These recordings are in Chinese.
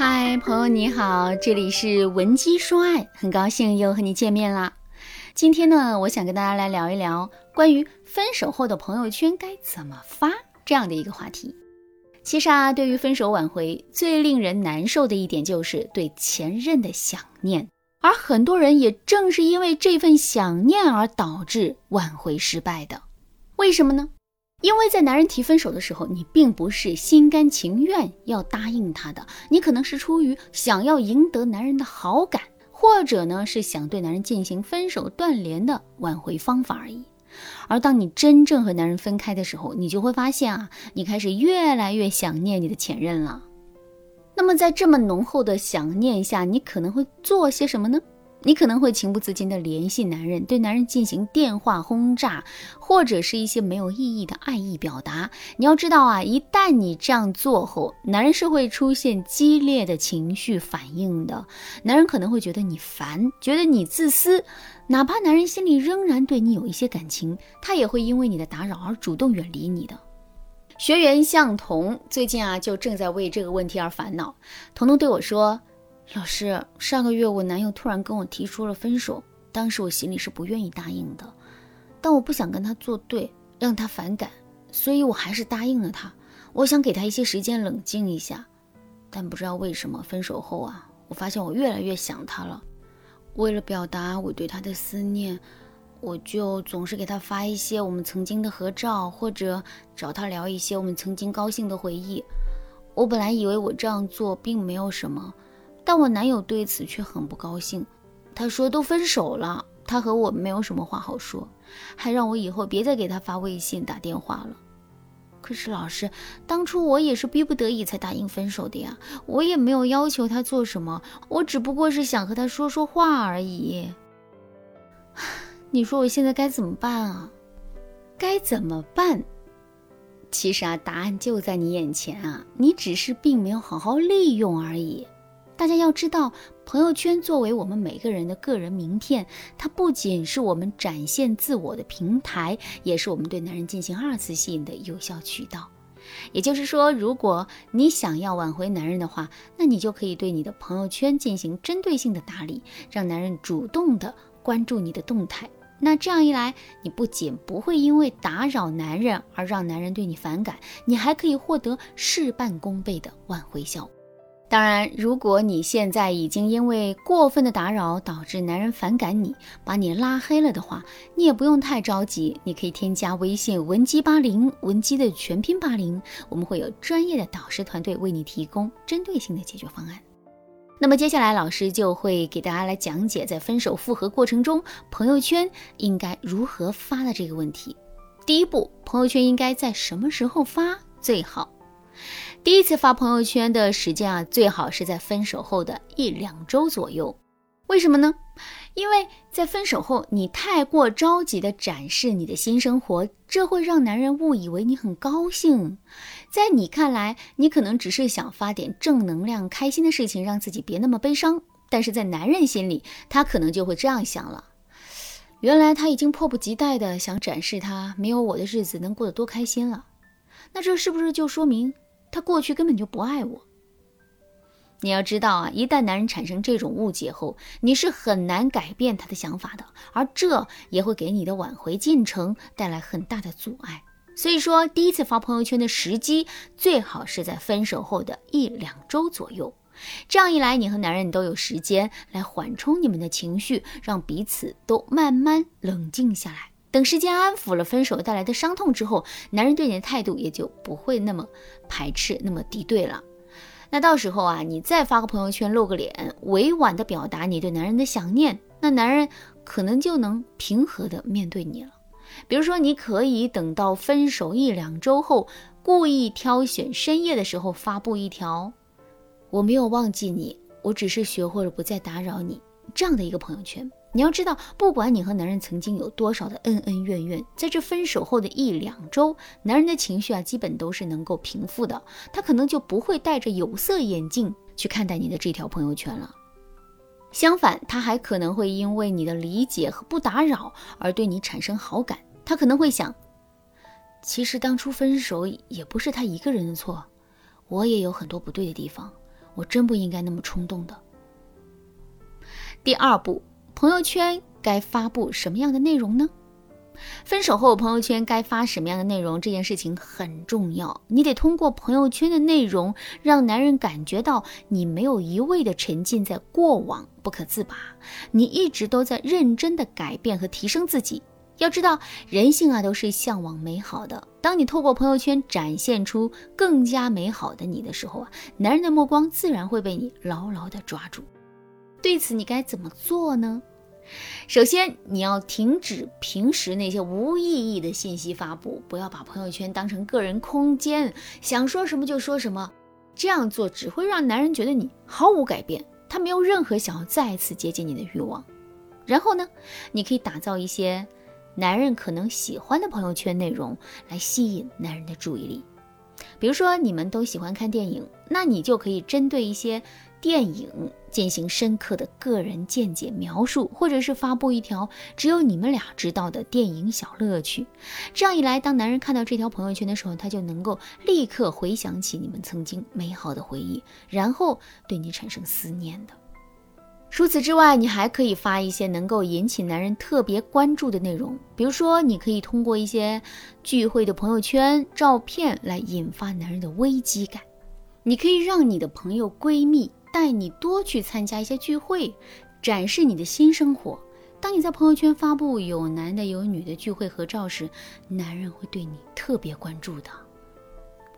嗨，朋友你好，这里是文姬说爱，很高兴又和你见面啦。今天呢，我想跟大家来聊一聊关于分手后的朋友圈该怎么发这样的一个话题。其实啊，对于分手挽回，最令人难受的一点就是对前任的想念，而很多人也正是因为这份想念而导致挽回失败的。为什么呢？因为在男人提分手的时候，你并不是心甘情愿要答应他的，你可能是出于想要赢得男人的好感，或者呢是想对男人进行分手断联的挽回方法而已。而当你真正和男人分开的时候，你就会发现啊，你开始越来越想念你的前任了。那么在这么浓厚的想念下，你可能会做些什么呢？你可能会情不自禁地联系男人，对男人进行电话轰炸，或者是一些没有意义的爱意表达。你要知道啊，一旦你这样做后，男人是会出现激烈的情绪反应的。男人可能会觉得你烦，觉得你自私，哪怕男人心里仍然对你有一些感情，他也会因为你的打扰而主动远离你的。学员向彤最近啊，就正在为这个问题而烦恼。彤彤对我说。老师，上个月我男友突然跟我提出了分手，当时我心里是不愿意答应的，但我不想跟他作对，让他反感，所以我还是答应了他。我想给他一些时间冷静一下，但不知道为什么分手后啊，我发现我越来越想他了。为了表达我对他的思念，我就总是给他发一些我们曾经的合照，或者找他聊一些我们曾经高兴的回忆。我本来以为我这样做并没有什么。但我男友对此却很不高兴，他说都分手了，他和我没有什么话好说，还让我以后别再给他发微信打电话了。可是老师，当初我也是逼不得已才答应分手的呀，我也没有要求他做什么，我只不过是想和他说说话而已。你说我现在该怎么办啊？该怎么办？其实啊，答案就在你眼前啊，你只是并没有好好利用而已。大家要知道，朋友圈作为我们每个人的个人名片，它不仅是我们展现自我的平台，也是我们对男人进行二次吸引的有效渠道。也就是说，如果你想要挽回男人的话，那你就可以对你的朋友圈进行针对性的打理，让男人主动的关注你的动态。那这样一来，你不仅不会因为打扰男人而让男人对你反感，你还可以获得事半功倍的挽回效果。当然，如果你现在已经因为过分的打扰导致男人反感你，把你拉黑了的话，你也不用太着急，你可以添加微信文姬八零，文姬的全拼八零，我们会有专业的导师团队为你提供针对性的解决方案。那么接下来，老师就会给大家来讲解在分手复合过程中，朋友圈应该如何发的这个问题。第一步，朋友圈应该在什么时候发最好？第一次发朋友圈的时间啊，最好是在分手后的一两周左右。为什么呢？因为在分手后，你太过着急的展示你的新生活，这会让男人误以为你很高兴。在你看来，你可能只是想发点正能量、开心的事情，让自己别那么悲伤。但是在男人心里，他可能就会这样想了：原来他已经迫不及待的想展示他没有我的日子能过得多开心了。那这是不是就说明？他过去根本就不爱我。你要知道啊，一旦男人产生这种误解后，你是很难改变他的想法的，而这也会给你的挽回进程带来很大的阻碍。所以说，第一次发朋友圈的时机最好是在分手后的一两周左右。这样一来，你和男人都有时间来缓冲你们的情绪，让彼此都慢慢冷静下来。等时间安抚了分手带来的伤痛之后，男人对你的态度也就不会那么排斥、那么敌对了。那到时候啊，你再发个朋友圈露个脸，委婉的表达你对男人的想念，那男人可能就能平和的面对你了。比如说，你可以等到分手一两周后，故意挑选深夜的时候发布一条“我没有忘记你，我只是学会了不再打扰你”这样的一个朋友圈。你要知道，不管你和男人曾经有多少的恩恩怨怨，在这分手后的一两周，男人的情绪啊，基本都是能够平复的。他可能就不会戴着有色眼镜去看待你的这条朋友圈了。相反，他还可能会因为你的理解和不打扰而对你产生好感。他可能会想，其实当初分手也不是他一个人的错，我也有很多不对的地方。我真不应该那么冲动的。第二步，朋友圈该发布什么样的内容呢？分手后朋友圈该发什么样的内容？这件事情很重要，你得通过朋友圈的内容，让男人感觉到你没有一味的沉浸在过往不可自拔，你一直都在认真的改变和提升自己。要知道，人性啊都是向往美好的。当你透过朋友圈展现出更加美好的你的时候啊，男人的目光自然会被你牢牢的抓住。对此，你该怎么做呢？首先，你要停止平时那些无意义的信息发布，不要把朋友圈当成个人空间，想说什么就说什么。这样做只会让男人觉得你毫无改变，他没有任何想要再次接近你的欲望。然后呢，你可以打造一些。男人可能喜欢的朋友圈内容来吸引男人的注意力，比如说你们都喜欢看电影，那你就可以针对一些电影进行深刻的个人见解描述，或者是发布一条只有你们俩知道的电影小乐趣。这样一来，当男人看到这条朋友圈的时候，他就能够立刻回想起你们曾经美好的回忆，然后对你产生思念的。除此之外，你还可以发一些能够引起男人特别关注的内容，比如说，你可以通过一些聚会的朋友圈照片来引发男人的危机感。你可以让你的朋友闺蜜带你多去参加一些聚会，展示你的新生活。当你在朋友圈发布有男的有女的聚会合照时，男人会对你特别关注的。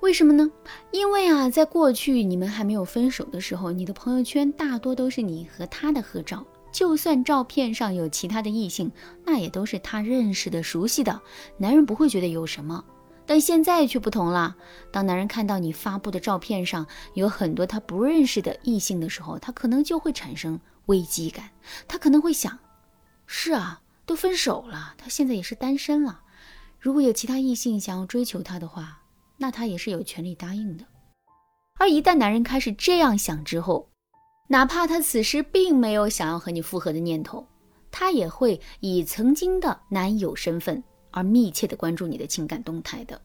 为什么呢？因为啊，在过去你们还没有分手的时候，你的朋友圈大多都是你和他的合照，就算照片上有其他的异性，那也都是他认识的、熟悉的，男人不会觉得有什么。但现在却不同了，当男人看到你发布的照片上有很多他不认识的异性的时候，他可能就会产生危机感，他可能会想：是啊，都分手了，他现在也是单身了，如果有其他异性想要追求他的话。那他也是有权利答应的，而一旦男人开始这样想之后，哪怕他此时并没有想要和你复合的念头，他也会以曾经的男友身份而密切的关注你的情感动态的。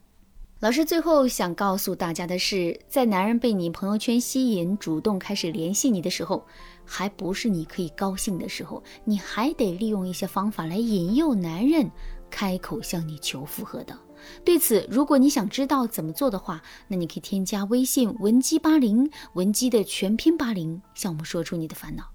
老师最后想告诉大家的是，在男人被你朋友圈吸引，主动开始联系你的时候，还不是你可以高兴的时候，你还得利用一些方法来引诱男人开口向你求复合的。对此，如果你想知道怎么做的话，那你可以添加微信文姬八零，文姬的全拼八零，向我们说出你的烦恼。